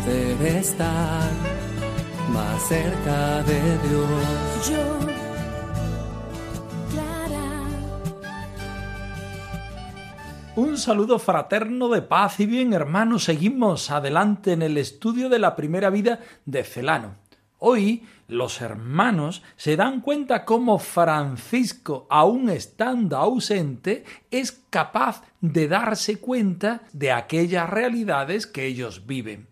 Poder estar más cerca de Dios. Yo, Clara. Un saludo fraterno de paz y bien, hermanos. Seguimos adelante en el estudio de la primera vida de Celano. Hoy los hermanos se dan cuenta cómo Francisco, aun estando ausente, es capaz de darse cuenta de aquellas realidades que ellos viven.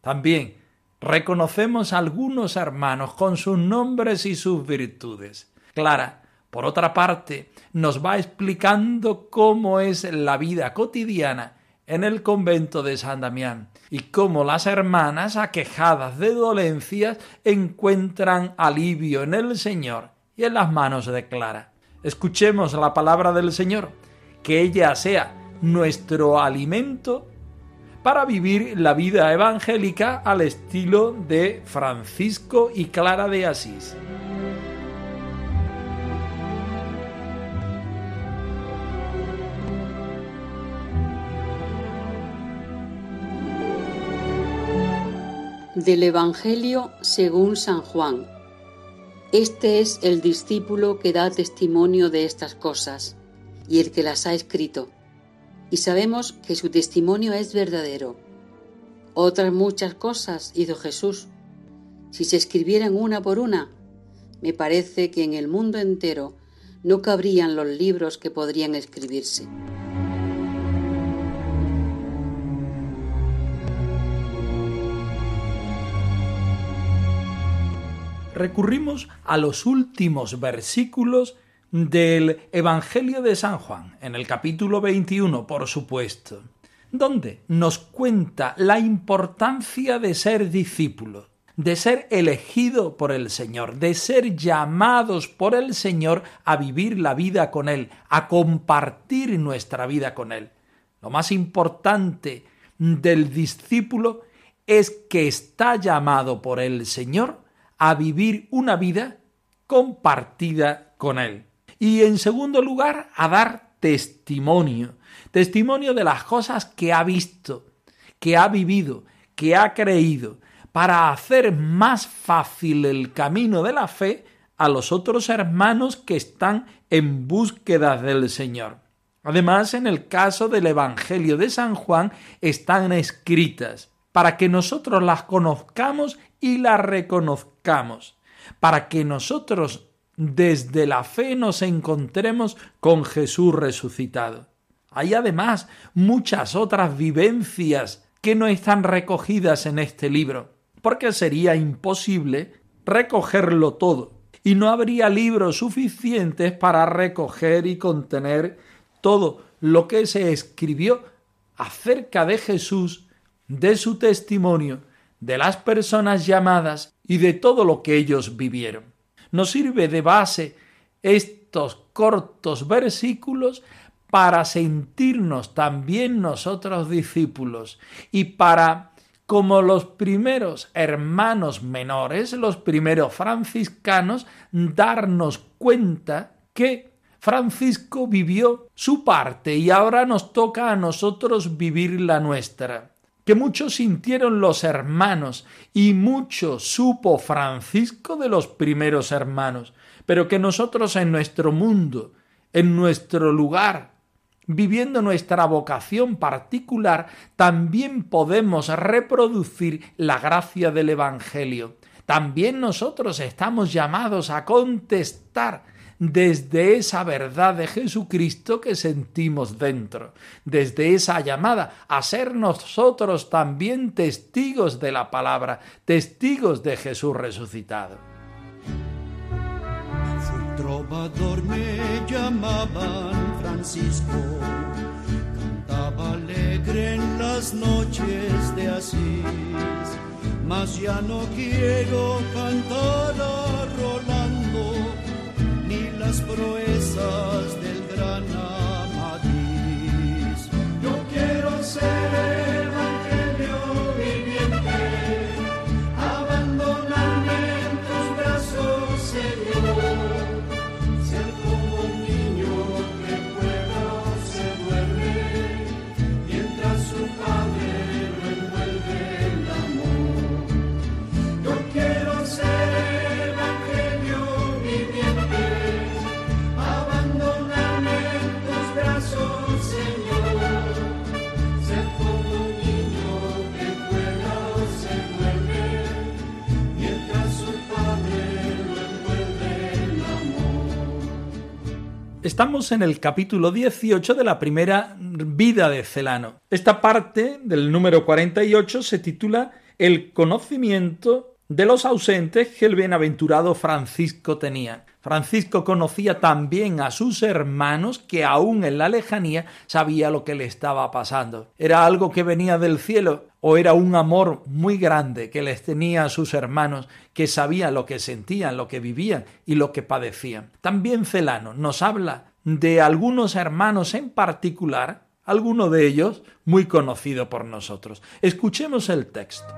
También reconocemos a algunos hermanos con sus nombres y sus virtudes. Clara, por otra parte, nos va explicando cómo es la vida cotidiana en el convento de San Damián y cómo las hermanas aquejadas de dolencias encuentran alivio en el Señor y en las manos de Clara. Escuchemos la palabra del Señor, que ella sea nuestro alimento para vivir la vida evangélica al estilo de Francisco y Clara de Asís. Del Evangelio según San Juan. Este es el discípulo que da testimonio de estas cosas y el que las ha escrito. Y sabemos que su testimonio es verdadero. Otras muchas cosas hizo Jesús. Si se escribieran una por una, me parece que en el mundo entero no cabrían los libros que podrían escribirse. recurrimos a los últimos versículos del Evangelio de San Juan, en el capítulo 21, por supuesto, donde nos cuenta la importancia de ser discípulos, de ser elegido por el Señor, de ser llamados por el Señor a vivir la vida con Él, a compartir nuestra vida con Él. Lo más importante del discípulo es que está llamado por el Señor a vivir una vida compartida con Él. Y en segundo lugar, a dar testimonio, testimonio de las cosas que ha visto, que ha vivido, que ha creído, para hacer más fácil el camino de la fe a los otros hermanos que están en búsqueda del Señor. Además, en el caso del Evangelio de San Juan están escritas para que nosotros las conozcamos y las reconozcamos, para que nosotros desde la fe nos encontremos con Jesús resucitado. Hay además muchas otras vivencias que no están recogidas en este libro, porque sería imposible recogerlo todo, y no habría libros suficientes para recoger y contener todo lo que se escribió acerca de Jesús, de su testimonio de las personas llamadas y de todo lo que ellos vivieron. Nos sirve de base estos cortos versículos para sentirnos también nosotros discípulos y para, como los primeros hermanos menores, los primeros franciscanos, darnos cuenta que Francisco vivió su parte y ahora nos toca a nosotros vivir la nuestra que mucho sintieron los hermanos y mucho supo Francisco de los primeros hermanos, pero que nosotros en nuestro mundo, en nuestro lugar, viviendo nuestra vocación particular, también podemos reproducir la gracia del Evangelio. También nosotros estamos llamados a contestar desde esa verdad de Jesucristo que sentimos dentro, desde esa llamada a ser nosotros también testigos de la palabra, testigos de Jesús resucitado. Su trovador me llamaban Francisco, cantaba alegre en las noches de Asís, mas ya no quiero cantar a Rolando las proezas del gran Amadís. Yo quiero ser Estamos en el capítulo 18 de la primera vida de Celano. Esta parte del número 48 se titula El conocimiento de los ausentes que el bienaventurado Francisco tenía. Francisco conocía también a sus hermanos que aún en la lejanía sabía lo que le estaba pasando. ¿Era algo que venía del cielo o era un amor muy grande que les tenía a sus hermanos que sabía lo que sentían, lo que vivían y lo que padecían? También Celano nos habla de algunos hermanos en particular, alguno de ellos muy conocido por nosotros. Escuchemos el texto.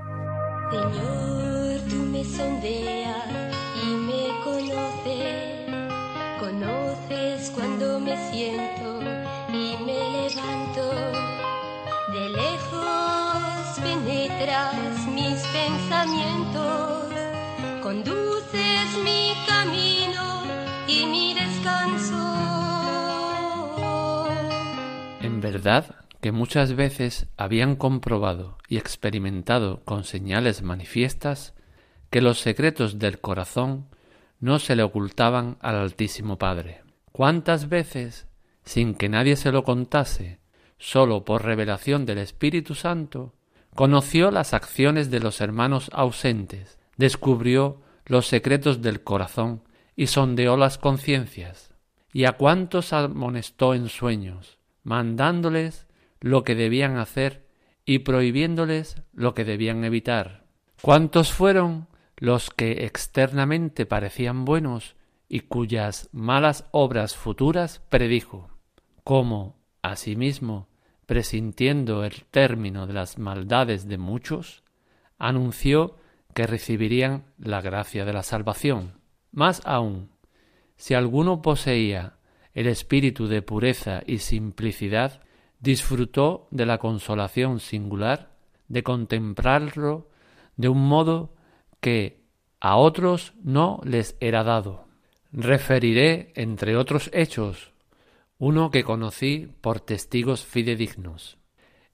Señor, tú me sondeas y me conoces, conoces cuando me siento y me levanto, de lejos penetras mis pensamientos, conduces mi camino y mi descanso. Verdad que muchas veces habían comprobado y experimentado con señales manifiestas que los secretos del corazón no se le ocultaban al Altísimo Padre. ¿Cuántas veces, sin que nadie se lo contase, sólo por revelación del Espíritu Santo, conoció las acciones de los hermanos ausentes, descubrió los secretos del corazón y sondeó las conciencias? ¿Y a cuántos amonestó en sueños? Mandándoles lo que debían hacer y prohibiéndoles lo que debían evitar. ¿Cuántos fueron los que externamente parecían buenos y cuyas malas obras futuras predijo? como asimismo, presintiendo el término de las maldades de muchos, anunció que recibirían la gracia de la salvación. Más aún, si alguno poseía el espíritu de pureza y simplicidad, disfrutó de la consolación singular de contemplarlo de un modo que a otros no les era dado. Referiré, entre otros hechos, uno que conocí por testigos fidedignos.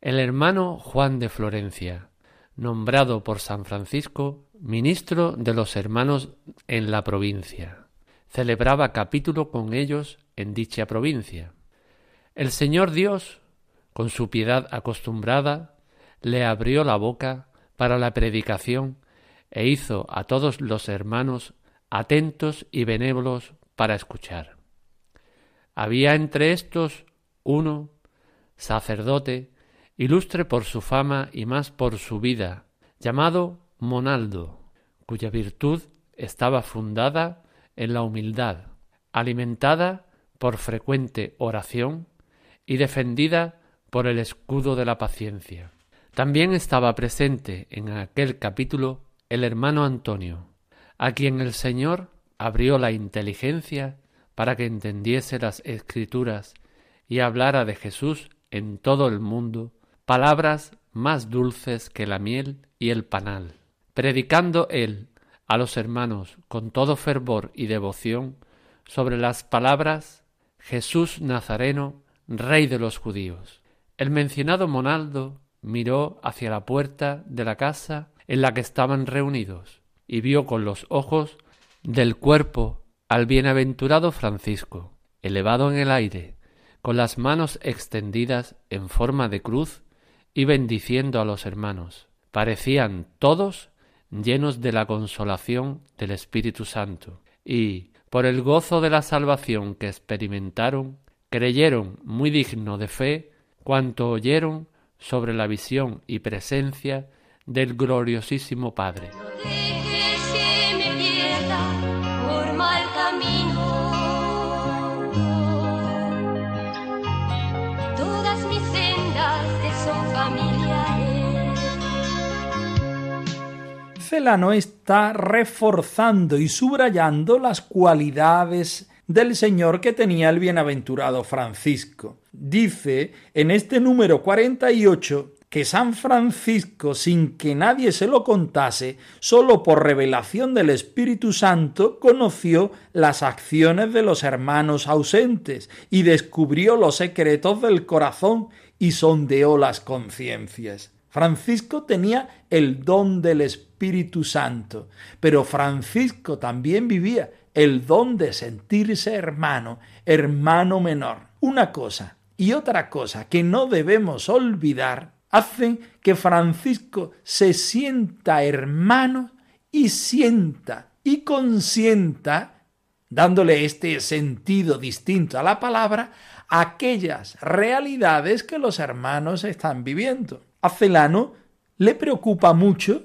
El hermano Juan de Florencia, nombrado por San Francisco ministro de los hermanos en la provincia, celebraba capítulo con ellos en dicha provincia. El Señor Dios, con su piedad acostumbrada, le abrió la boca para la predicación e hizo a todos los hermanos atentos y benévolos para escuchar. Había entre estos uno, sacerdote, ilustre por su fama y más por su vida, llamado Monaldo, cuya virtud estaba fundada en la humildad, alimentada por frecuente oración y defendida por el escudo de la paciencia. También estaba presente en aquel capítulo el hermano Antonio, a quien el Señor abrió la inteligencia para que entendiese las escrituras y hablara de Jesús en todo el mundo, palabras más dulces que la miel y el panal, predicando él a los hermanos con todo fervor y devoción sobre las palabras Jesús Nazareno, Rey de los judíos. El mencionado Monaldo miró hacia la puerta de la casa en la que estaban reunidos y vio con los ojos del cuerpo al bienaventurado Francisco, elevado en el aire, con las manos extendidas en forma de cruz y bendiciendo a los hermanos. Parecían todos llenos de la consolación del Espíritu Santo, y, por el gozo de la salvación que experimentaron, creyeron muy digno de fe cuanto oyeron sobre la visión y presencia del gloriosísimo Padre. Celano está reforzando y subrayando las cualidades del Señor que tenía el bienaventurado Francisco. Dice en este número 48 que San Francisco, sin que nadie se lo contase, sólo por revelación del Espíritu Santo, conoció las acciones de los hermanos ausentes y descubrió los secretos del corazón y sondeó las conciencias. Francisco tenía el don del Espíritu Santo, pero Francisco también vivía el don de sentirse hermano, hermano menor. Una cosa y otra cosa que no debemos olvidar hacen que Francisco se sienta hermano y sienta y consienta, dándole este sentido distinto a la palabra, aquellas realidades que los hermanos están viviendo. A Celano le preocupa mucho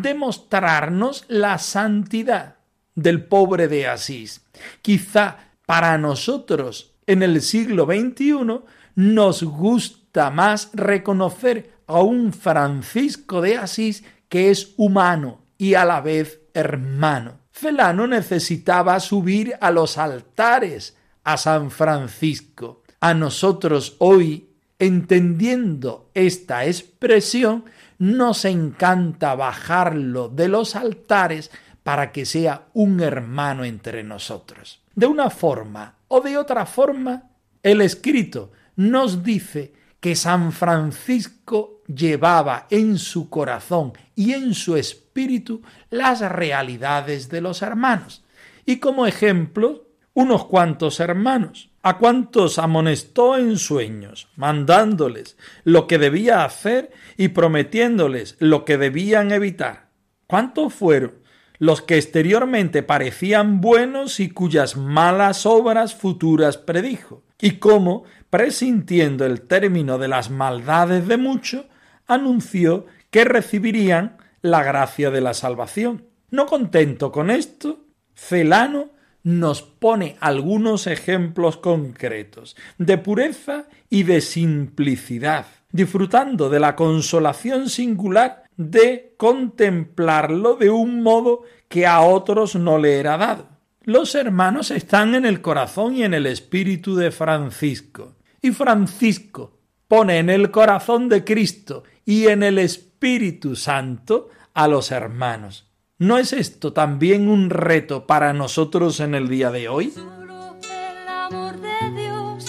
demostrarnos la santidad del pobre de Asís. Quizá para nosotros en el siglo XXI nos gusta más reconocer a un Francisco de Asís que es humano y a la vez hermano. Celano necesitaba subir a los altares a San Francisco. A nosotros hoy, entendiendo esta expresión, nos encanta bajarlo de los altares para que sea un hermano entre nosotros. De una forma o de otra forma, el escrito nos dice que San Francisco llevaba en su corazón y en su espíritu las realidades de los hermanos. Y como ejemplo, unos cuantos hermanos, a cuantos amonestó en sueños, mandándoles lo que debía hacer y prometiéndoles lo que debían evitar. ¿Cuántos fueron los que exteriormente parecían buenos y cuyas malas obras futuras predijo? Y cómo presintiendo el término de las maldades de muchos, anunció que recibirían la gracia de la salvación. No contento con esto, Celano nos pone algunos ejemplos concretos de pureza y de simplicidad, disfrutando de la consolación singular de contemplarlo de un modo que a otros no le era dado. Los hermanos están en el corazón y en el espíritu de Francisco, y Francisco pone en el corazón de Cristo y en el Espíritu Santo a los hermanos. ¿No es esto también un reto para nosotros en el día de hoy? Solo el amor de Dios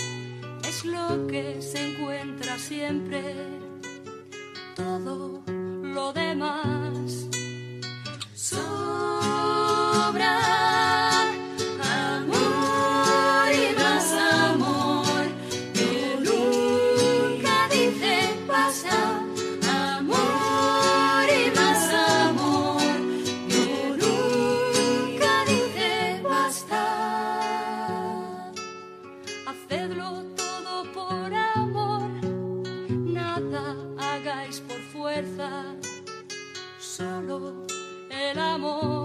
es lo que se encuentra siempre. Todo lo demás el amor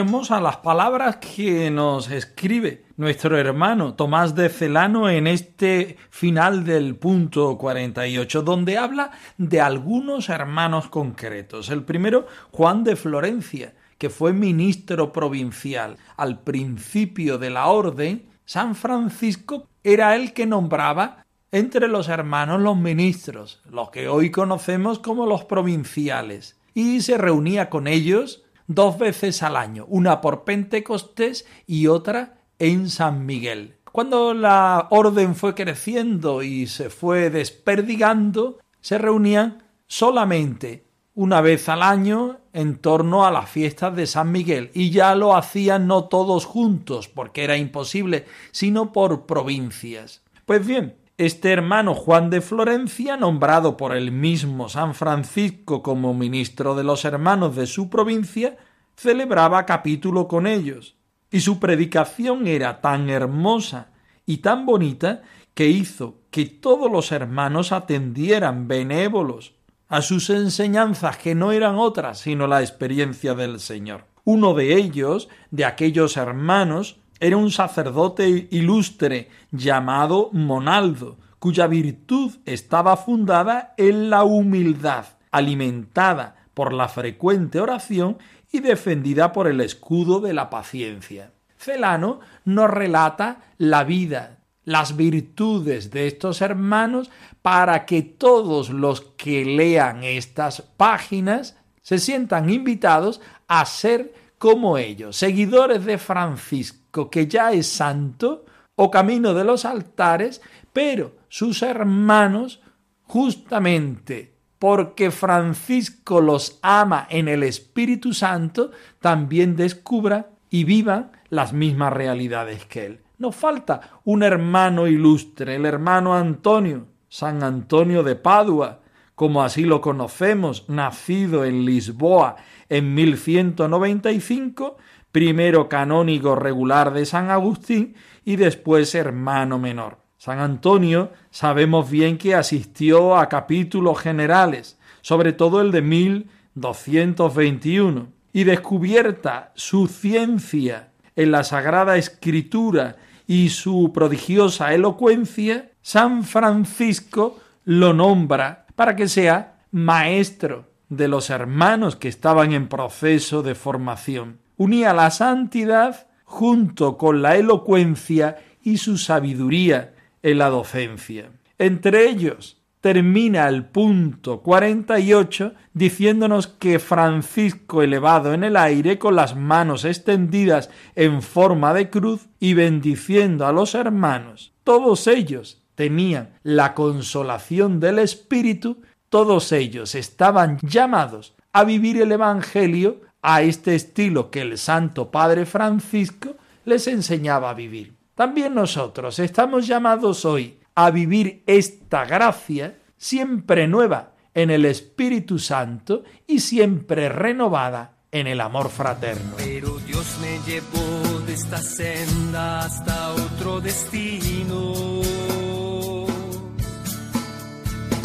Hermosas las palabras que nos escribe nuestro hermano Tomás de Celano en este final del punto 48, donde habla de algunos hermanos concretos. El primero, Juan de Florencia, que fue ministro provincial. Al principio de la orden, San Francisco era el que nombraba entre los hermanos los ministros, los que hoy conocemos como los provinciales, y se reunía con ellos dos veces al año, una por Pentecostés y otra en San Miguel. Cuando la orden fue creciendo y se fue desperdigando, se reunían solamente una vez al año en torno a las fiestas de San Miguel y ya lo hacían no todos juntos porque era imposible, sino por provincias. Pues bien, este hermano Juan de Florencia, nombrado por el mismo San Francisco como ministro de los hermanos de su provincia, celebraba capítulo con ellos, y su predicación era tan hermosa y tan bonita que hizo que todos los hermanos atendieran benévolos a sus enseñanzas que no eran otras sino la experiencia del Señor. Uno de ellos, de aquellos hermanos, era un sacerdote ilustre llamado Monaldo, cuya virtud estaba fundada en la humildad, alimentada por la frecuente oración y defendida por el escudo de la paciencia. Celano nos relata la vida, las virtudes de estos hermanos para que todos los que lean estas páginas se sientan invitados a ser como ellos, seguidores de Francisco, que ya es santo, o camino de los altares, pero sus hermanos, justamente porque Francisco los ama en el Espíritu Santo, también descubran y vivan las mismas realidades que él. Nos falta un hermano ilustre, el hermano Antonio, San Antonio de Padua, como así lo conocemos, nacido en Lisboa en 1195, primero canónigo regular de San Agustín y después hermano menor. San Antonio sabemos bien que asistió a capítulos generales, sobre todo el de 1221, y descubierta su ciencia en la Sagrada Escritura y su prodigiosa elocuencia, San Francisco lo nombra para que sea maestro de los hermanos que estaban en proceso de formación. Unía la santidad junto con la elocuencia y su sabiduría en la docencia. Entre ellos, termina el punto 48 diciéndonos que Francisco elevado en el aire con las manos extendidas en forma de cruz y bendiciendo a los hermanos, todos ellos tenían la consolación del Espíritu, todos ellos estaban llamados a vivir el Evangelio a este estilo que el Santo Padre Francisco les enseñaba a vivir. También nosotros estamos llamados hoy a vivir esta gracia siempre nueva en el Espíritu Santo y siempre renovada en el amor fraterno. Pero Dios me llevó de esta senda hasta otro destino.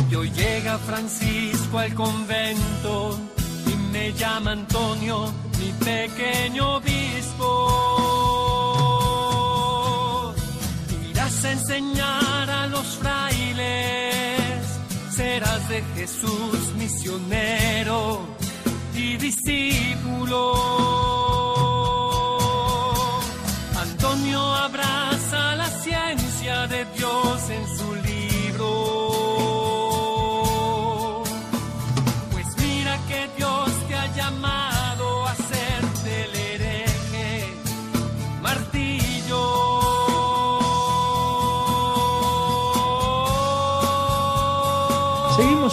Y hoy llega Francisco al convento y me llama Antonio, mi pequeño obispo. Irás a enseñar a los frailes, serás de Jesús misionero y discípulo. Antonio abraza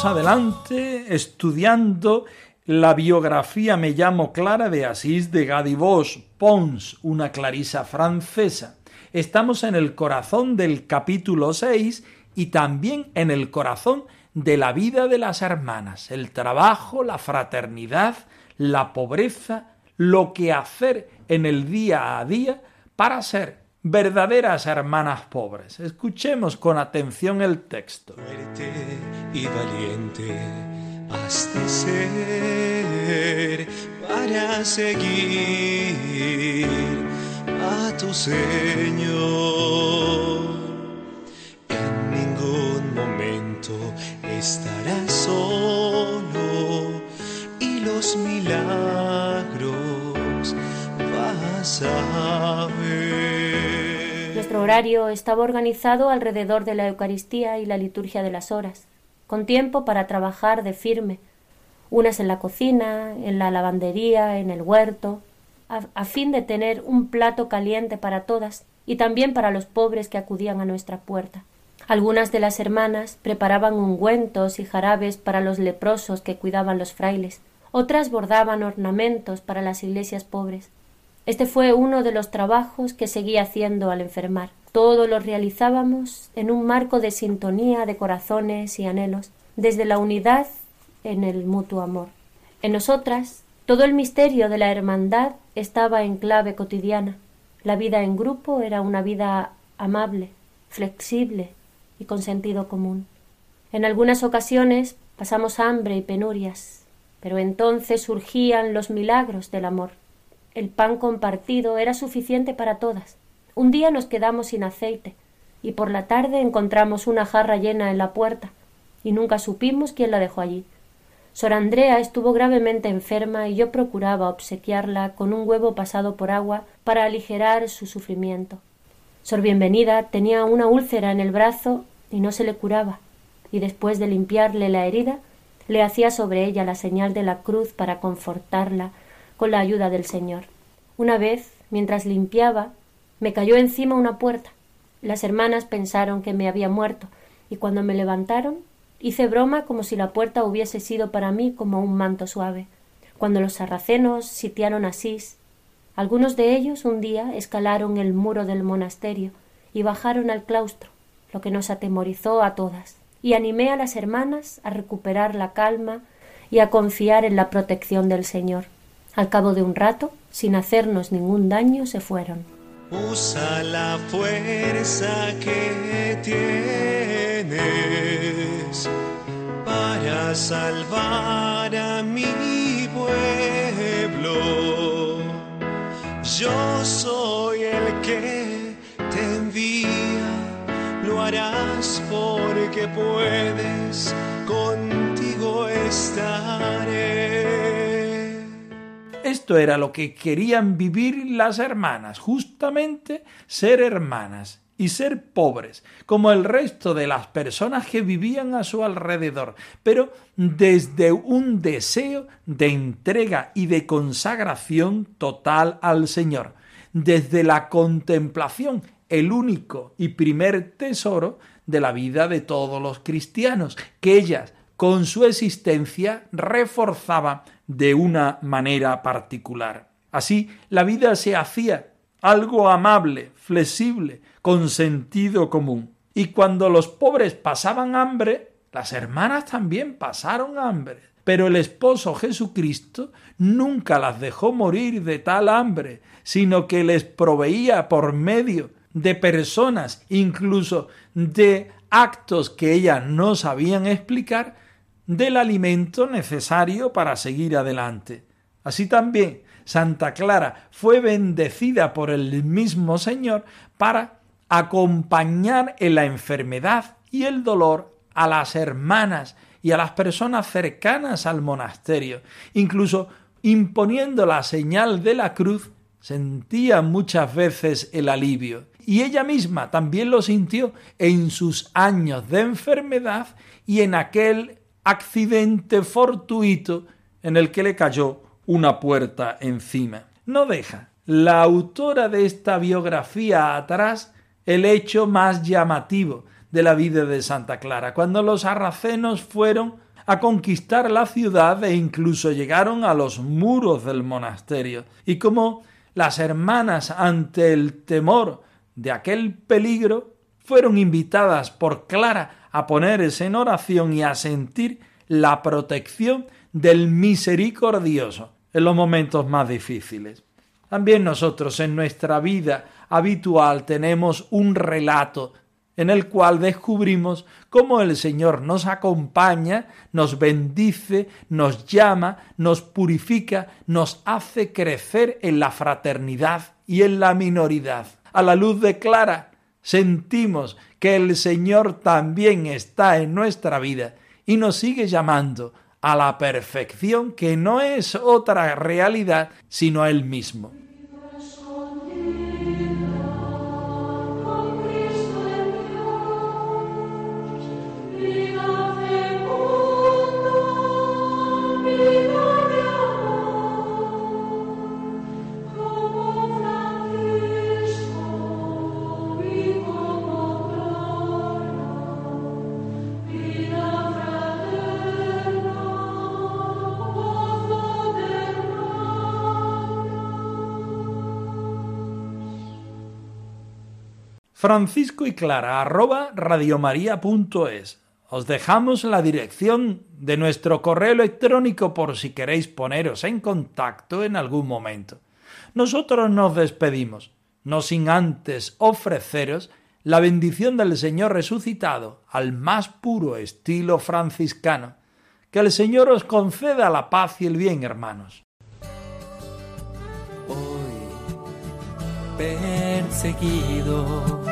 Adelante estudiando la biografía Me llamo Clara de Asís de Gadivos Pons, una clarisa francesa. Estamos en el corazón del capítulo 6 y también en el corazón de la vida de las hermanas, el trabajo, la fraternidad, la pobreza, lo que hacer en el día a día para ser verdaderas hermanas pobres. Escuchemos con atención el texto. fuerte y valiente has de ser para seguir a tu Señor. En ningún momento estarás solo y los milagros vas a ver. Nuestro horario estaba organizado alrededor de la Eucaristía y la liturgia de las horas, con tiempo para trabajar de firme, unas en la cocina, en la lavandería, en el huerto, a, a fin de tener un plato caliente para todas y también para los pobres que acudían a nuestra puerta. Algunas de las hermanas preparaban ungüentos y jarabes para los leprosos que cuidaban los frailes, otras bordaban ornamentos para las iglesias pobres. Este fue uno de los trabajos que seguí haciendo al enfermar. Todo lo realizábamos en un marco de sintonía de corazones y anhelos, desde la unidad en el mutuo amor. En nosotras, todo el misterio de la hermandad estaba en clave cotidiana. La vida en grupo era una vida amable, flexible y con sentido común. En algunas ocasiones pasamos hambre y penurias, pero entonces surgían los milagros del amor. El pan compartido era suficiente para todas. Un día nos quedamos sin aceite y por la tarde encontramos una jarra llena en la puerta y nunca supimos quién la dejó allí. Sor Andrea estuvo gravemente enferma y yo procuraba obsequiarla con un huevo pasado por agua para aligerar su sufrimiento. Sor Bienvenida tenía una úlcera en el brazo y no se le curaba, y después de limpiarle la herida, le hacía sobre ella la señal de la cruz para confortarla con la ayuda del Señor. Una vez, mientras limpiaba, me cayó encima una puerta. Las hermanas pensaron que me había muerto, y cuando me levantaron Hice broma como si la puerta hubiese sido para mí como un manto suave. Cuando los sarracenos sitiaron Asís, algunos de ellos un día escalaron el muro del monasterio y bajaron al claustro, lo que nos atemorizó a todas, y animé a las hermanas a recuperar la calma y a confiar en la protección del Señor. Al cabo de un rato, sin hacernos ningún daño, se fueron. Usa la fuerza que tienes para salvar a mi pueblo. Yo soy el que te envía, lo harás porque puedes, contigo estaré. Esto era lo que querían vivir las hermanas, justamente ser hermanas y ser pobres, como el resto de las personas que vivían a su alrededor, pero desde un deseo de entrega y de consagración total al Señor, desde la contemplación, el único y primer tesoro de la vida de todos los cristianos, que ellas con su existencia reforzaba de una manera particular. Así, la vida se hacía algo amable, flexible, con sentido común. Y cuando los pobres pasaban hambre, las hermanas también pasaron hambre. Pero el esposo Jesucristo nunca las dejó morir de tal hambre, sino que les proveía por medio de personas, incluso de actos que ellas no sabían explicar, del alimento necesario para seguir adelante. Así también Santa Clara fue bendecida por el mismo Señor para acompañar en la enfermedad y el dolor a las hermanas y a las personas cercanas al monasterio. Incluso imponiendo la señal de la cruz, sentía muchas veces el alivio. Y ella misma también lo sintió en sus años de enfermedad y en aquel accidente fortuito en el que le cayó una puerta encima. No deja. La autora de esta biografía atrás el hecho más llamativo de la vida de Santa Clara, cuando los sarracenos fueron a conquistar la ciudad e incluso llegaron a los muros del monasterio, y como las hermanas ante el temor de aquel peligro fueron invitadas por Clara a ponerse en oración y a sentir la protección del misericordioso en los momentos más difíciles. También nosotros en nuestra vida habitual tenemos un relato en el cual descubrimos cómo el Señor nos acompaña, nos bendice, nos llama, nos purifica, nos hace crecer en la fraternidad y en la minoridad. A la luz de Clara sentimos que el Señor también está en nuestra vida y nos sigue llamando a la perfección que no es otra realidad sino Él mismo. Francisco y Clara arroba radiomaria.es. Os dejamos la dirección de nuestro correo electrónico por si queréis poneros en contacto en algún momento. Nosotros nos despedimos, no sin antes ofreceros la bendición del Señor resucitado al más puro estilo franciscano. Que el Señor os conceda la paz y el bien, hermanos. Hoy perseguido